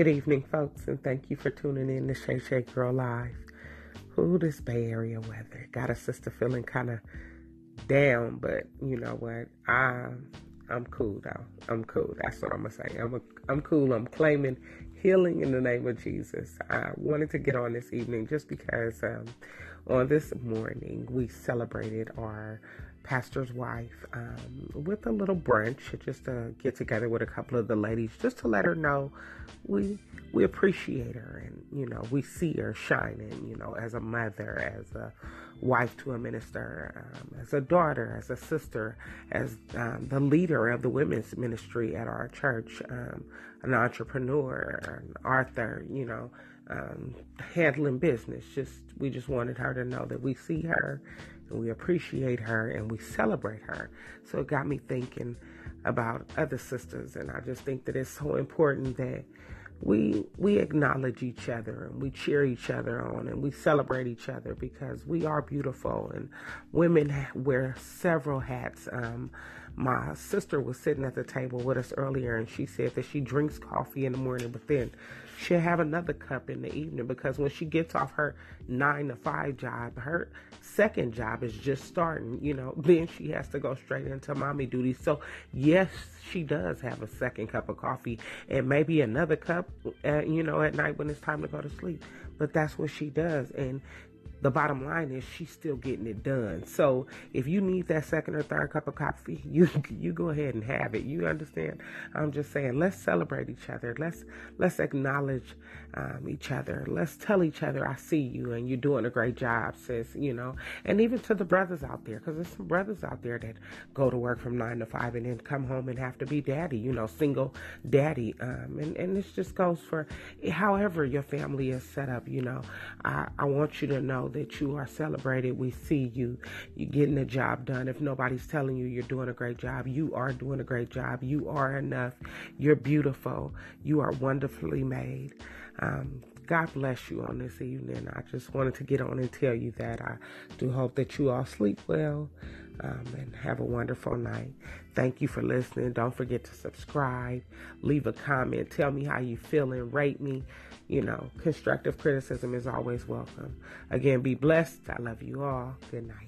Good evening, folks, and thank you for tuning in to Shay Shay Girl Live. Who this Bay Area weather got a sister feeling kind of down, but you know what? I'm I'm cool though. I'm cool. That's what I'm gonna say. I'm a, I'm cool. I'm claiming healing in the name of Jesus. I wanted to get on this evening just because um, on this morning we celebrated our pastor's wife um, with a little brunch, just to get together with a couple of the ladies, just to let her know we we appreciate her and you know we see her shining, you know, as a mother, as a wife to a minister, um, as a daughter, as a sister, as um, the leader of the women's ministry at our church, um, an entrepreneur, an author, you know. Um, handling business. Just we just wanted her to know that we see her and we appreciate her and we celebrate her. So it got me thinking about other sisters, and I just think that it's so important that we we acknowledge each other and we cheer each other on and we celebrate each other because we are beautiful and women wear several hats. Um, my sister was sitting at the table with us earlier and she said that she drinks coffee in the morning, but then she'll have another cup in the evening because when she gets off her nine to five job, her second job is just starting, you know, then she has to go straight into mommy duty. So, yes, she does have a second cup of coffee and maybe another cup, uh, you know, at night when it's time to go to sleep. But that's what she does. And the bottom line is she's still getting it done. So if you need that second or third cup of coffee, you you go ahead and have it. You understand? I'm just saying, let's celebrate each other. Let's let's acknowledge um, each other. Let's tell each other, I see you and you're doing a great job, sis. You know, and even to the brothers out there, because there's some brothers out there that go to work from nine to five and then come home and have to be daddy. You know, single daddy. Um, and and this just goes for however your family is set up. You know, I I want you to know that you are celebrated. We see you. You're getting the job done. If nobody's telling you you're doing a great job, you are doing a great job. You are enough. You're beautiful. You are wonderfully made. Um, God bless you on this evening. I just wanted to get on and tell you that I do hope that you all sleep well um, and have a wonderful night. Thank you for listening. Don't forget to subscribe, leave a comment, tell me how you feeling, rate me. You know, constructive criticism is always welcome. Again, be blessed. I love you all. Good night.